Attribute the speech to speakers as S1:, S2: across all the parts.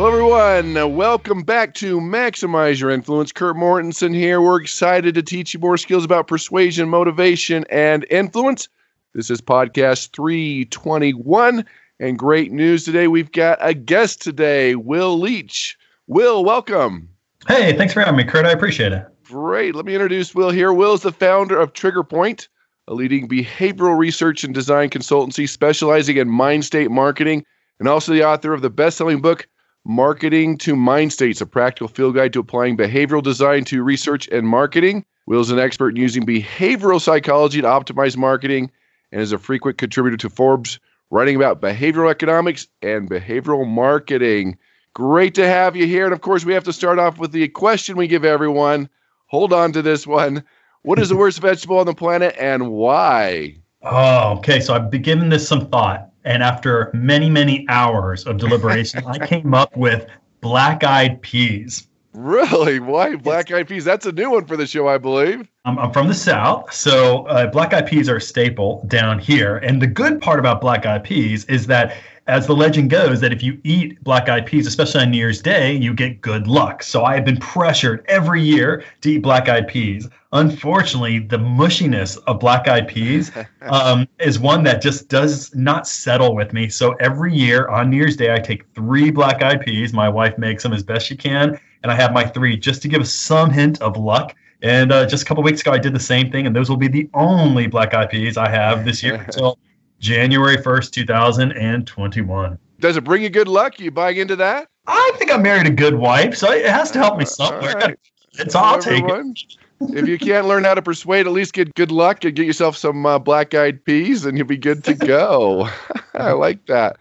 S1: Hello, everyone. Uh, welcome back to Maximize Your Influence. Kurt Mortensen here. We're excited to teach you more skills about persuasion, motivation, and influence. This is podcast 321. And great news today. We've got a guest today, Will Leach. Will, welcome.
S2: Hey, thanks for having me, Kurt. I appreciate it.
S1: Great. Let me introduce Will here. Will is the founder of Trigger Point, a leading behavioral research and design consultancy specializing in mind state marketing, and also the author of the best selling book, Marketing to Mind States, a practical field guide to applying behavioral design to research and marketing. Will is an expert in using behavioral psychology to optimize marketing and is a frequent contributor to Forbes, writing about behavioral economics and behavioral marketing. Great to have you here. And of course, we have to start off with the question we give everyone. Hold on to this one. What is the worst vegetable on the planet and why?
S2: Oh, okay. So I've been giving this some thought. And after many, many hours of deliberation, I came up with black eyed peas.
S1: Really? Why black eyed peas? That's a new one for the show, I believe.
S2: I'm, I'm from the South, so uh, black eyed peas are a staple down here. And the good part about black eyed peas is that, as the legend goes, that if you eat black eyed peas, especially on New Year's Day, you get good luck. So I have been pressured every year to eat black eyed peas. Unfortunately, the mushiness of black eyed peas um, is one that just does not settle with me. So every year on New Year's Day, I take three black eyed peas. My wife makes them as best she can, and I have my three just to give us some hint of luck. And uh, just a couple weeks ago, I did the same thing, and those will be the only black eyed peas I have this year until January 1st, 2021.
S1: Does it bring you good luck? You buying into that?
S2: I think I married a good wife, so it has to help me somewhere. Right. It's all I'll take it.
S1: if you can't learn how to persuade, at least get good luck and get yourself some uh, black eyed peas, and you'll be good to go. I like that.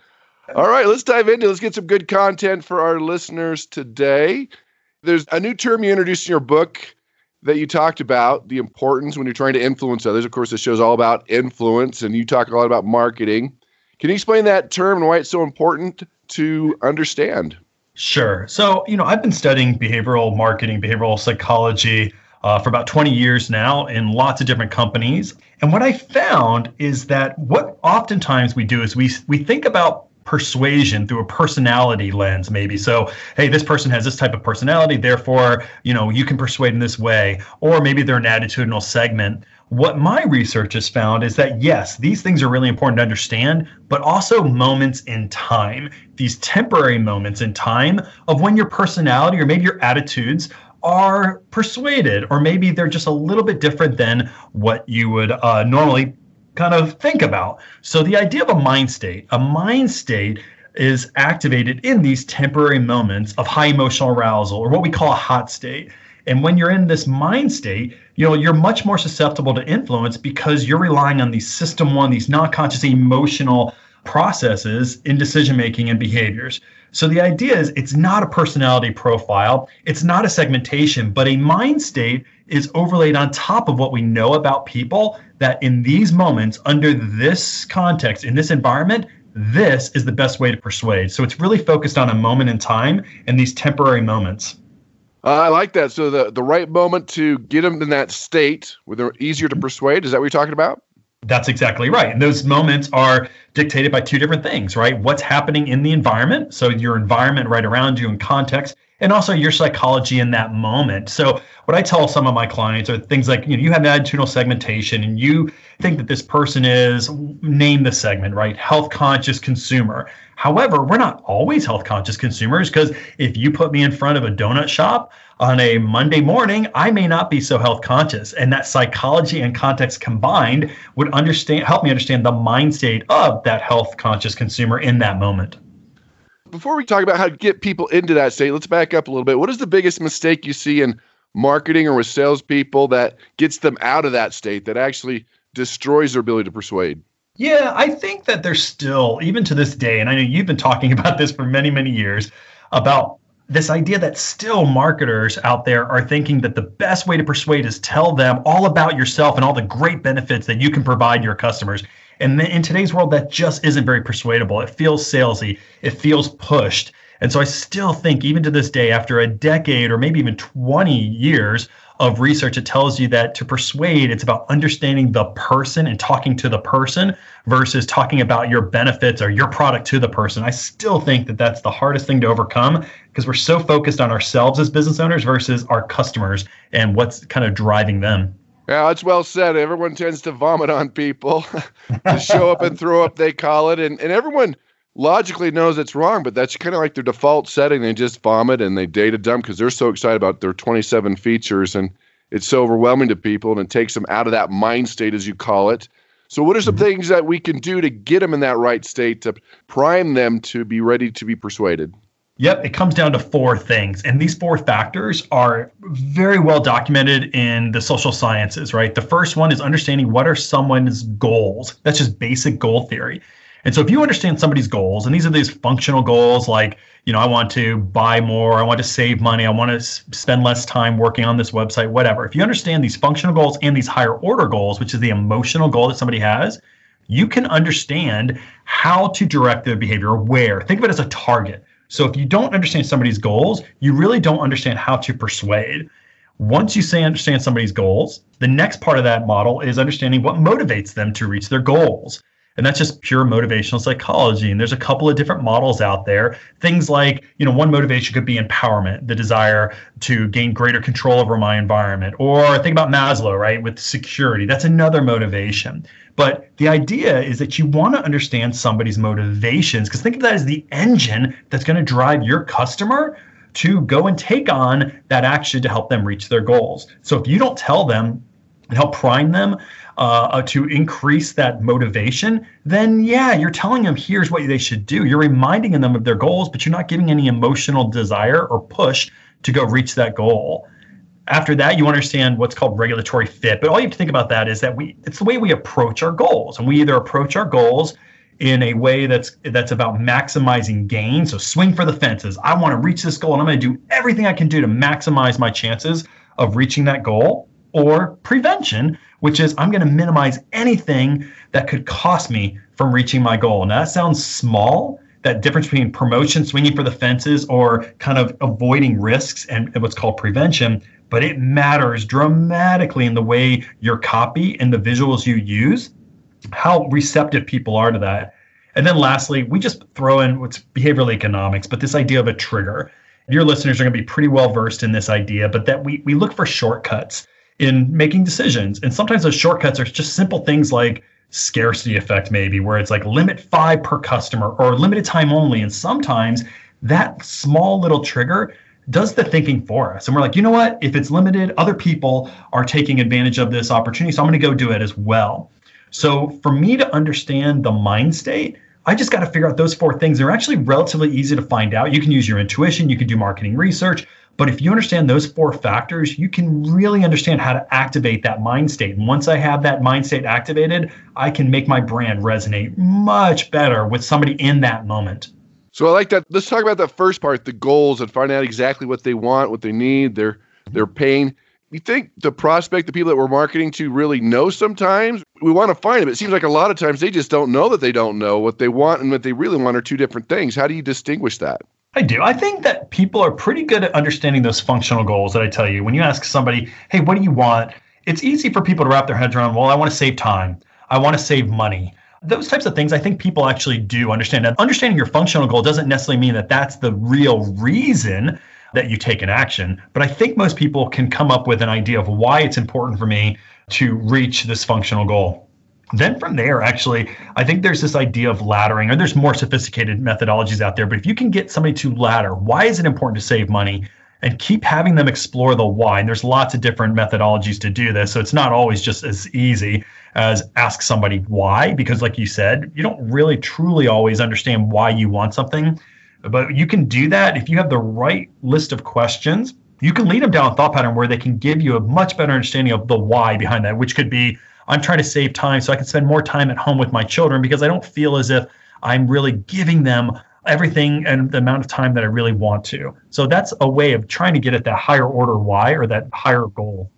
S1: All right, let's dive into. Let's get some good content for our listeners today. There's a new term you introduced in your book that you talked about the importance when you're trying to influence others. Of course, this show's all about influence, and you talk a lot about marketing. Can you explain that term and why it's so important to understand?
S2: Sure. So, you know, I've been studying behavioral marketing, behavioral psychology uh, for about 20 years now in lots of different companies. And what I found is that what oftentimes we do is we we think about persuasion through a personality lens maybe. So hey this person has this type of personality therefore you know you can persuade in this way. Or maybe they're an attitudinal segment. What my research has found is that yes these things are really important to understand but also moments in time these temporary moments in time of when your personality or maybe your attitudes are persuaded, or maybe they're just a little bit different than what you would uh, normally kind of think about. So, the idea of a mind state, a mind state is activated in these temporary moments of high emotional arousal, or what we call a hot state. And when you're in this mind state, you know, you're much more susceptible to influence because you're relying on these system one, these non-conscious emotional processes in decision making and behaviors. So the idea is it's not a personality profile, it's not a segmentation, but a mind state is overlaid on top of what we know about people that in these moments, under this context, in this environment, this is the best way to persuade. So it's really focused on a moment in time and these temporary moments.
S1: Uh, I like that. So the the right moment to get them in that state where they're easier to persuade. Is that what you're talking about?
S2: That's exactly right. And those moments are dictated by two different things, right? What's happening in the environment, so your environment right around you in context, and also your psychology in that moment. So what I tell some of my clients are things like, you know, you have attitudinal segmentation and you think that this person is name the segment, right? Health conscious consumer. However, we're not always health conscious consumers because if you put me in front of a donut shop on a Monday morning, I may not be so health conscious. And that psychology and context combined would understand help me understand the mind state of that health conscious consumer in that moment.
S1: Before we talk about how to get people into that state, let's back up a little bit. What is the biggest mistake you see in marketing or with salespeople that gets them out of that state that actually destroys their ability to persuade?
S2: Yeah, I think that there's still, even to this day, and I know you've been talking about this for many, many years, about this idea that still marketers out there are thinking that the best way to persuade is tell them all about yourself and all the great benefits that you can provide your customers. And in today's world, that just isn't very persuadable. It feels salesy, it feels pushed. And so I still think, even to this day, after a decade or maybe even 20 years of research, it tells you that to persuade, it's about understanding the person and talking to the person versus talking about your benefits or your product to the person. I still think that that's the hardest thing to overcome because we're so focused on ourselves as business owners versus our customers and what's kind of driving them.
S1: Yeah, that's well said. Everyone tends to vomit on people, to show up and throw up, they call it. And, and everyone logically knows it's wrong, but that's kind of like their default setting. They just vomit and they data dump because they're so excited about their 27 features and it's so overwhelming to people and it takes them out of that mind state, as you call it. So, what are some mm-hmm. things that we can do to get them in that right state to prime them to be ready to be persuaded?
S2: Yep, it comes down to four things. And these four factors are very well documented in the social sciences, right? The first one is understanding what are someone's goals. That's just basic goal theory. And so if you understand somebody's goals, and these are these functional goals like, you know, I want to buy more, I want to save money, I want to spend less time working on this website, whatever. If you understand these functional goals and these higher order goals, which is the emotional goal that somebody has, you can understand how to direct their behavior, where. Think of it as a target. So if you don't understand somebody's goals, you really don't understand how to persuade. Once you say understand somebody's goals, the next part of that model is understanding what motivates them to reach their goals. And that's just pure motivational psychology. And there's a couple of different models out there. Things like, you know, one motivation could be empowerment, the desire to gain greater control over my environment. Or think about Maslow, right, with security. That's another motivation. But the idea is that you want to understand somebody's motivations because think of that as the engine that's going to drive your customer to go and take on that action to help them reach their goals. So if you don't tell them and help prime them uh, to increase that motivation, then yeah, you're telling them here's what they should do. You're reminding them of their goals, but you're not giving any emotional desire or push to go reach that goal. After that, you understand what's called regulatory fit. But all you have to think about that is that we it's the way we approach our goals. And we either approach our goals in a way that's that's about maximizing gain. So swing for the fences. I want to reach this goal and I'm going to do everything I can do to maximize my chances of reaching that goal. Or prevention, which is I'm going to minimize anything that could cost me from reaching my goal. Now that sounds small, that difference between promotion, swinging for the fences, or kind of avoiding risks and what's called prevention but it matters dramatically in the way your copy and the visuals you use, how receptive people are to that. And then lastly, we just throw in what's behavioral economics, but this idea of a trigger. Your listeners are going to be pretty well versed in this idea, but that we, we look for shortcuts in making decisions. And sometimes those shortcuts are just simple things like scarcity effect, maybe, where it's like limit five per customer or limited time only. And sometimes that small little trigger does the thinking for us. And we're like, you know what? If it's limited, other people are taking advantage of this opportunity. So I'm going to go do it as well. So for me to understand the mind state, I just got to figure out those four things. They're actually relatively easy to find out. You can use your intuition, you can do marketing research. But if you understand those four factors, you can really understand how to activate that mind state. And once I have that mind state activated, I can make my brand resonate much better with somebody in that moment.
S1: So I like that. Let's talk about that first part, the goals, and find out exactly what they want, what they need, their their pain. You think the prospect, the people that we're marketing to, really know sometimes? We want to find them. It seems like a lot of times they just don't know that they don't know what they want and what they really want are two different things. How do you distinguish that?
S2: I do. I think that people are pretty good at understanding those functional goals that I tell you. When you ask somebody, hey, what do you want? It's easy for people to wrap their heads around, well, I want to save time. I want to save money those types of things i think people actually do understand. And understanding your functional goal doesn't necessarily mean that that's the real reason that you take an action. But i think most people can come up with an idea of why it's important for me to reach this functional goal. Then from there actually i think there's this idea of laddering or there's more sophisticated methodologies out there. But if you can get somebody to ladder why is it important to save money and keep having them explore the why. And there's lots of different methodologies to do this. So it's not always just as easy as ask somebody why, because like you said, you don't really truly always understand why you want something. But you can do that if you have the right list of questions. You can lead them down a thought pattern where they can give you a much better understanding of the why behind that, which could be I'm trying to save time so I can spend more time at home with my children because I don't feel as if I'm really giving them everything and the amount of time that I really want to. So that's a way of trying to get at that higher order why or that higher goal.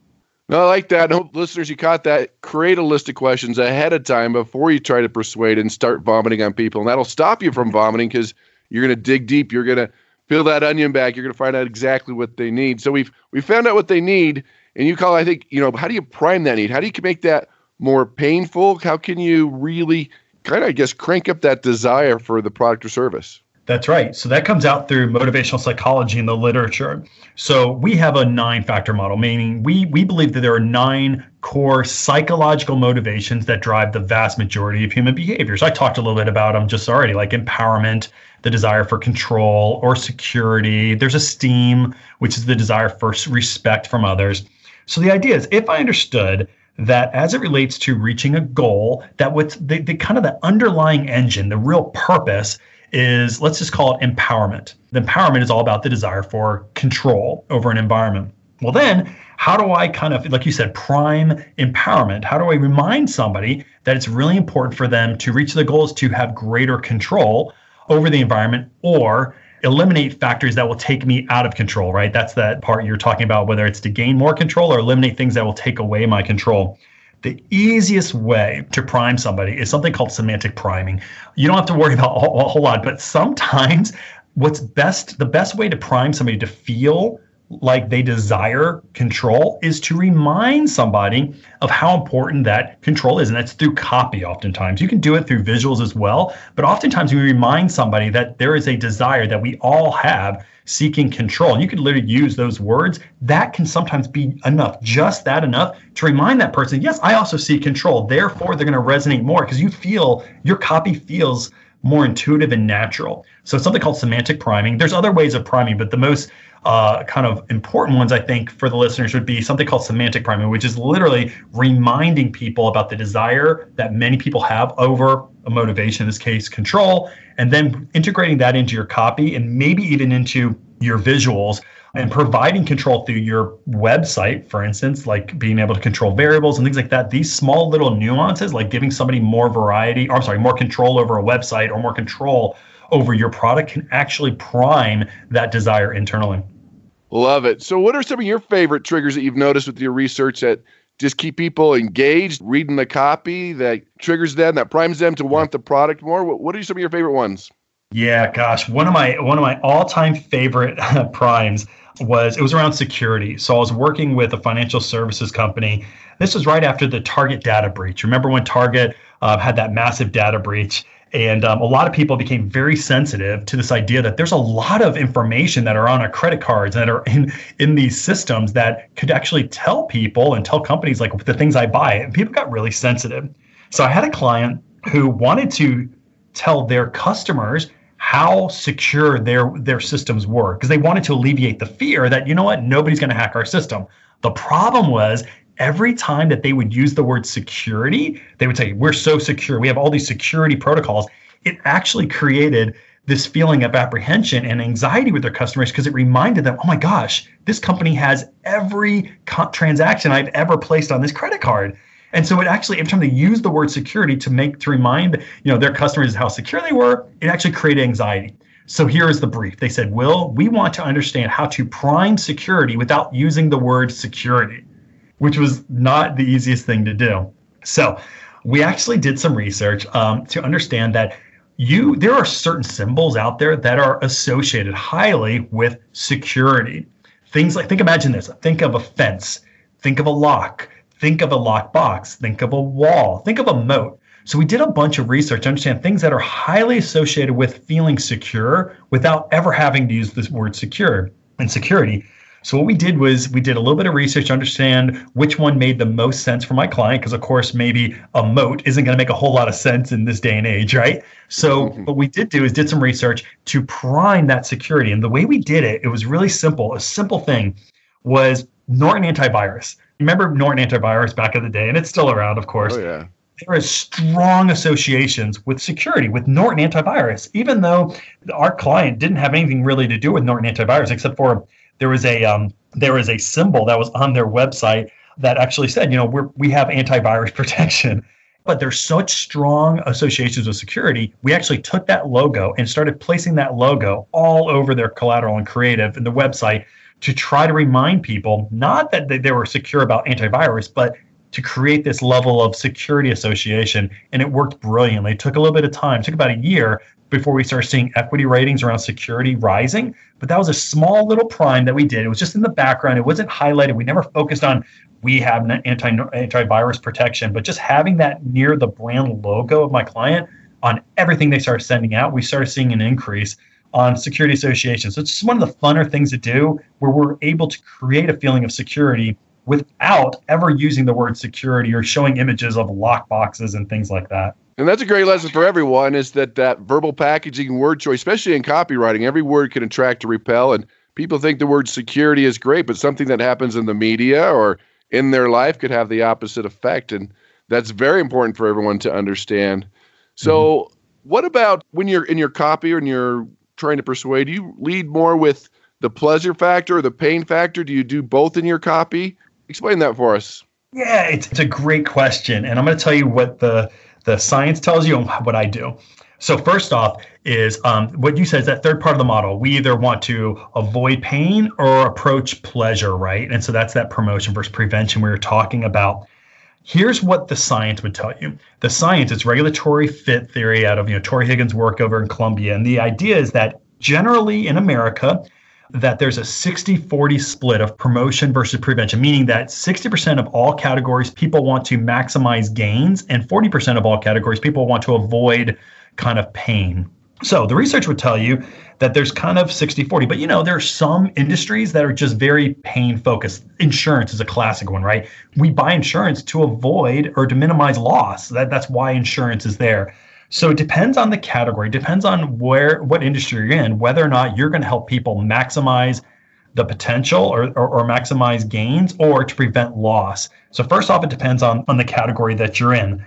S1: No, I like that. hope listeners, you caught that. Create a list of questions ahead of time before you try to persuade and start vomiting on people. And that'll stop you from vomiting because you're going to dig deep. You're going to peel that onion back. You're going to find out exactly what they need. So we've we found out what they need. And you call, I think, you know, how do you prime that need? How do you make that more painful? How can you really kind of, I guess, crank up that desire for the product or service?
S2: That's right. So that comes out through motivational psychology in the literature. So we have a nine factor model, meaning we we believe that there are nine core psychological motivations that drive the vast majority of human behaviors. I talked a little bit about them just already, like empowerment, the desire for control or security. There's esteem, which is the desire for respect from others. So the idea is if I understood that as it relates to reaching a goal, that what's the, the kind of the underlying engine, the real purpose is let's just call it empowerment. The empowerment is all about the desire for control over an environment. Well, then, how do I kind of, like you said, prime empowerment? How do I remind somebody that it's really important for them to reach the goals to have greater control over the environment or eliminate factors that will take me out of control, right? That's that part you're talking about, whether it's to gain more control or eliminate things that will take away my control. The easiest way to prime somebody is something called semantic priming. You don't have to worry about a, whole lot, but sometimes what's best, the best way to prime somebody to feel like they desire control is to remind somebody of how important that control is. And that's through copy, oftentimes. You can do it through visuals as well, but oftentimes we remind somebody that there is a desire that we all have seeking control. And you could literally use those words. That can sometimes be enough, just that enough to remind that person, yes, I also seek control. Therefore, they're going to resonate more because you feel your copy feels more intuitive and natural. So something called semantic priming. There's other ways of priming, but the most uh, kind of important ones, I think, for the listeners would be something called semantic priming, which is literally reminding people about the desire that many people have over a motivation, in this case, control, and then integrating that into your copy and maybe even into your visuals and providing control through your website, for instance, like being able to control variables and things like that. These small little nuances, like giving somebody more variety, or I'm sorry, more control over a website or more control over your product can actually prime that desire internally.
S1: Love it. So, what are some of your favorite triggers that you've noticed with your research that just keep people engaged, reading the copy that triggers them, that primes them to want the product more? What, what are some of your favorite ones?
S2: Yeah, gosh, one of my one of my all-time favorite primes was it was around security. So I was working with a financial services company. This was right after the Target data breach. Remember when Target uh, had that massive data breach? And um, a lot of people became very sensitive to this idea that there's a lot of information that are on our credit cards that are in in these systems that could actually tell people and tell companies like the things I buy. And people got really sensitive. So I had a client who wanted to tell their customers how secure their their systems were because they wanted to alleviate the fear that you know what nobody's going to hack our system. The problem was every time that they would use the word security, they would say, We're so secure. We have all these security protocols. It actually created this feeling of apprehension and anxiety with their customers because it reminded them, Oh my gosh, this company has every co- transaction I've ever placed on this credit card. And so it actually, every time they use the word security to make to remind you know their customers how secure they were, it actually created anxiety. So here is the brief. They said, Will, we want to understand how to prime security without using the word security which was not the easiest thing to do. So we actually did some research um, to understand that you there are certain symbols out there that are associated highly with security. Things like think imagine this. Think of a fence, think of a lock, think of a lock box, think of a wall, think of a moat. So we did a bunch of research to understand things that are highly associated with feeling secure without ever having to use this word secure and security. So what we did was we did a little bit of research to understand which one made the most sense for my client, because of course maybe a moat isn't going to make a whole lot of sense in this day and age, right? So mm-hmm. what we did do is did some research to prime that security. And the way we did it, it was really simple. A simple thing was Norton antivirus. Remember Norton antivirus back in the day, and it's still around, of course.
S1: Oh yeah
S2: there is strong associations with security with Norton antivirus, even though our client didn't have anything really to do with Norton antivirus except for there was a um, there was a symbol that was on their website that actually said, you know, we we have antivirus protection. but there's such strong associations with security. We actually took that logo and started placing that logo all over their collateral and creative and the website to try to remind people not that they, they were secure about antivirus, but to create this level of security association. And it worked brilliantly. It took a little bit of time, it took about a year before we started seeing equity ratings around security rising. But that was a small little prime that we did. It was just in the background. It wasn't highlighted. We never focused on we have an anti antivirus protection, but just having that near the brand logo of my client on everything they started sending out, we started seeing an increase on security associations. So it's just one of the funner things to do where we're able to create a feeling of security without ever using the word security or showing images of lock boxes and things like that.
S1: And that's a great lesson for everyone is that that verbal packaging word choice, especially in copywriting, every word can attract or repel. And people think the word security is great, but something that happens in the media or in their life could have the opposite effect. And that's very important for everyone to understand. So, mm-hmm. what about when you're in your copy or in you're trying to persuade? Do you lead more with the pleasure factor or the pain factor? Do you do both in your copy? Explain that for us.
S2: Yeah, it's, it's a great question. And I'm going to tell you what the, the science tells you and what I do. So first off is um, what you said is that third part of the model. We either want to avoid pain or approach pleasure, right? And so that's that promotion versus prevention we were talking about. Here's what the science would tell you. The science is regulatory fit theory out of you know Tory Higgins' work over in Columbia, and the idea is that generally in America, that there's a 60-40 split of promotion versus prevention, meaning that 60% of all categories people want to maximize gains, and 40% of all categories people want to avoid kind of pain. So the research would tell you that there's kind of 60 40, but you know, there are some industries that are just very pain focused. Insurance is a classic one, right? We buy insurance to avoid or to minimize loss. That, that's why insurance is there. So it depends on the category, depends on where what industry you're in, whether or not you're going to help people maximize the potential or, or, or, maximize gains or to prevent loss. So first off, it depends on, on the category that you're in.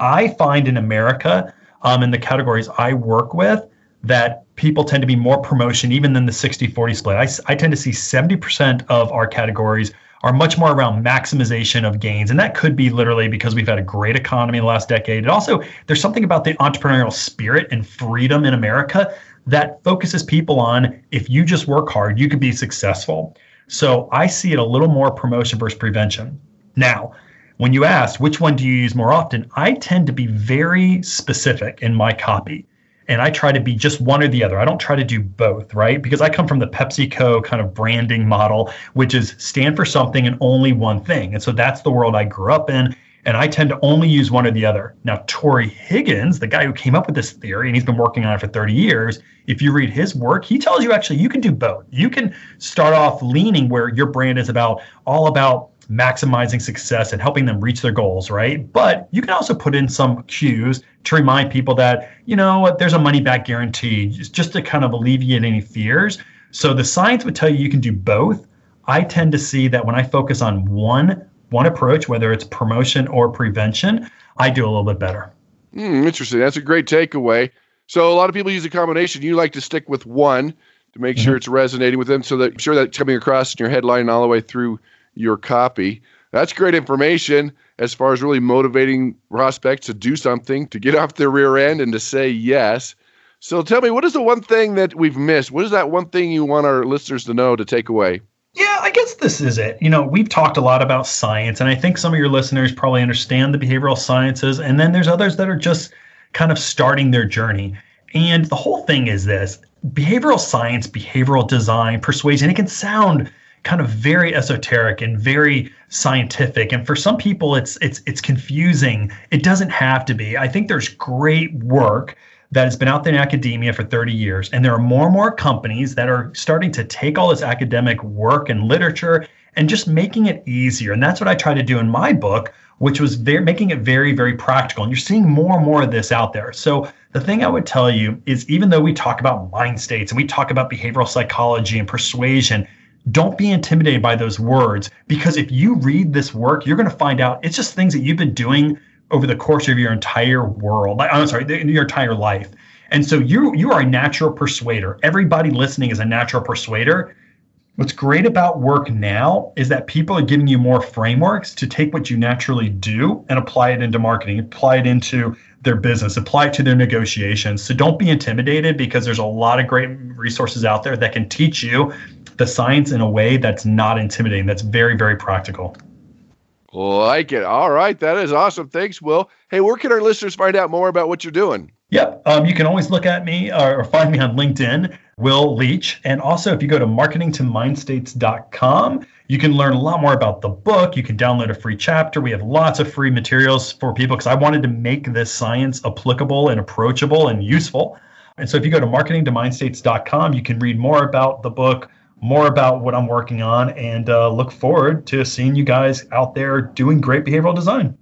S2: I find in America um, in the categories I work with that people tend to be more promotion even than the 60 40 split. I, I tend to see 70% of our categories are much more around maximization of gains. And that could be literally because we've had a great economy in the last decade. And also, there's something about the entrepreneurial spirit and freedom in America that focuses people on if you just work hard, you could be successful. So I see it a little more promotion versus prevention. Now, when you ask which one do you use more often, I tend to be very specific in my copy. And I try to be just one or the other. I don't try to do both, right? Because I come from the PepsiCo kind of branding model, which is stand for something and only one thing. And so that's the world I grew up in. And I tend to only use one or the other. Now, Tory Higgins, the guy who came up with this theory, and he's been working on it for 30 years, if you read his work, he tells you actually you can do both. You can start off leaning where your brand is about all about maximizing success and helping them reach their goals, right? But you can also put in some cues to remind people that, you know, there's a money back guarantee just to kind of alleviate any fears. So the science would tell you you can do both. I tend to see that when I focus on one one approach, whether it's promotion or prevention, I do a little bit better.
S1: Mm, interesting. That's a great takeaway. So a lot of people use a combination. You like to stick with one to make mm-hmm. sure it's resonating with them, so that sure that's coming across in your headline all the way through your copy. That's great information as far as really motivating prospects to do something, to get off their rear end and to say yes. So tell me, what is the one thing that we've missed? What is that one thing you want our listeners to know to take away?
S2: Yeah, I guess this is it. You know, we've talked a lot about science, and I think some of your listeners probably understand the behavioral sciences, and then there's others that are just kind of starting their journey. And the whole thing is this behavioral science, behavioral design, persuasion, it can sound kind of very esoteric and very scientific. And for some people it's it's it's confusing. It doesn't have to be. I think there's great work that has been out there in academia for 30 years and there are more and more companies that are starting to take all this academic work and literature and just making it easier. And that's what i try to do in my book which was very, making it very very practical. And you're seeing more and more of this out there. So the thing i would tell you is even though we talk about mind states and we talk about behavioral psychology and persuasion don't be intimidated by those words because if you read this work, you're going to find out it's just things that you've been doing over the course of your entire world. I'm sorry, your entire life. And so you you are a natural persuader. Everybody listening is a natural persuader. What's great about work now is that people are giving you more frameworks to take what you naturally do and apply it into marketing, apply it into their business, apply it to their negotiations. So don't be intimidated because there's a lot of great resources out there that can teach you the science in a way that's not intimidating, that's very, very practical.
S1: Like it. All right. That is awesome. Thanks, Will. Hey, where can our listeners find out more about what you're doing?
S2: Yep. Um, you can always look at me or find me on LinkedIn. Will Leach. And also, if you go to marketingtomindstates.com, you can learn a lot more about the book. You can download a free chapter. We have lots of free materials for people because I wanted to make this science applicable and approachable and useful. And so, if you go to marketingtomindstates.com, you can read more about the book, more about what I'm working on, and uh, look forward to seeing you guys out there doing great behavioral design.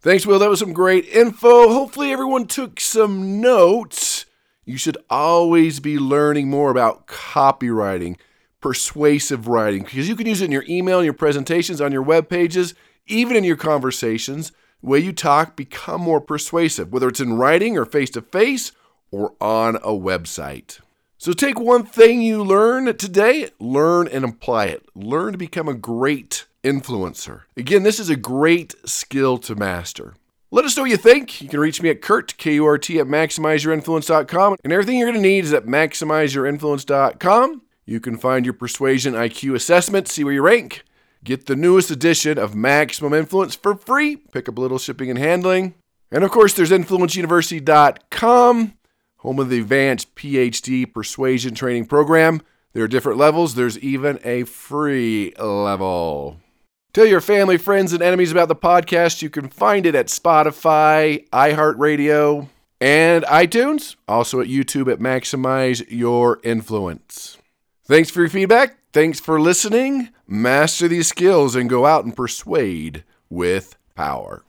S1: Thanks, Will. That was some great info. Hopefully, everyone took some notes you should always be learning more about copywriting, persuasive writing, because you can use it in your email, in your presentations, on your web pages, even in your conversations. The way you talk, become more persuasive, whether it's in writing or face to face or on a website. So take one thing you learn today, learn and apply it. Learn to become a great influencer. Again, this is a great skill to master. Let us know what you think. You can reach me at Kurt, K U R T, at MaximizeYourInfluence.com. And everything you're going to need is at MaximizeYourInfluence.com. You can find your persuasion IQ assessment, see where you rank. Get the newest edition of Maximum Influence for free. Pick up a little shipping and handling. And of course, there's InfluenceUniversity.com, home of the advanced PhD persuasion training program. There are different levels, there's even a free level. Tell your family, friends, and enemies about the podcast. You can find it at Spotify, iHeartRadio, and iTunes. Also at YouTube at Maximize Your Influence. Thanks for your feedback. Thanks for listening. Master these skills and go out and persuade with power.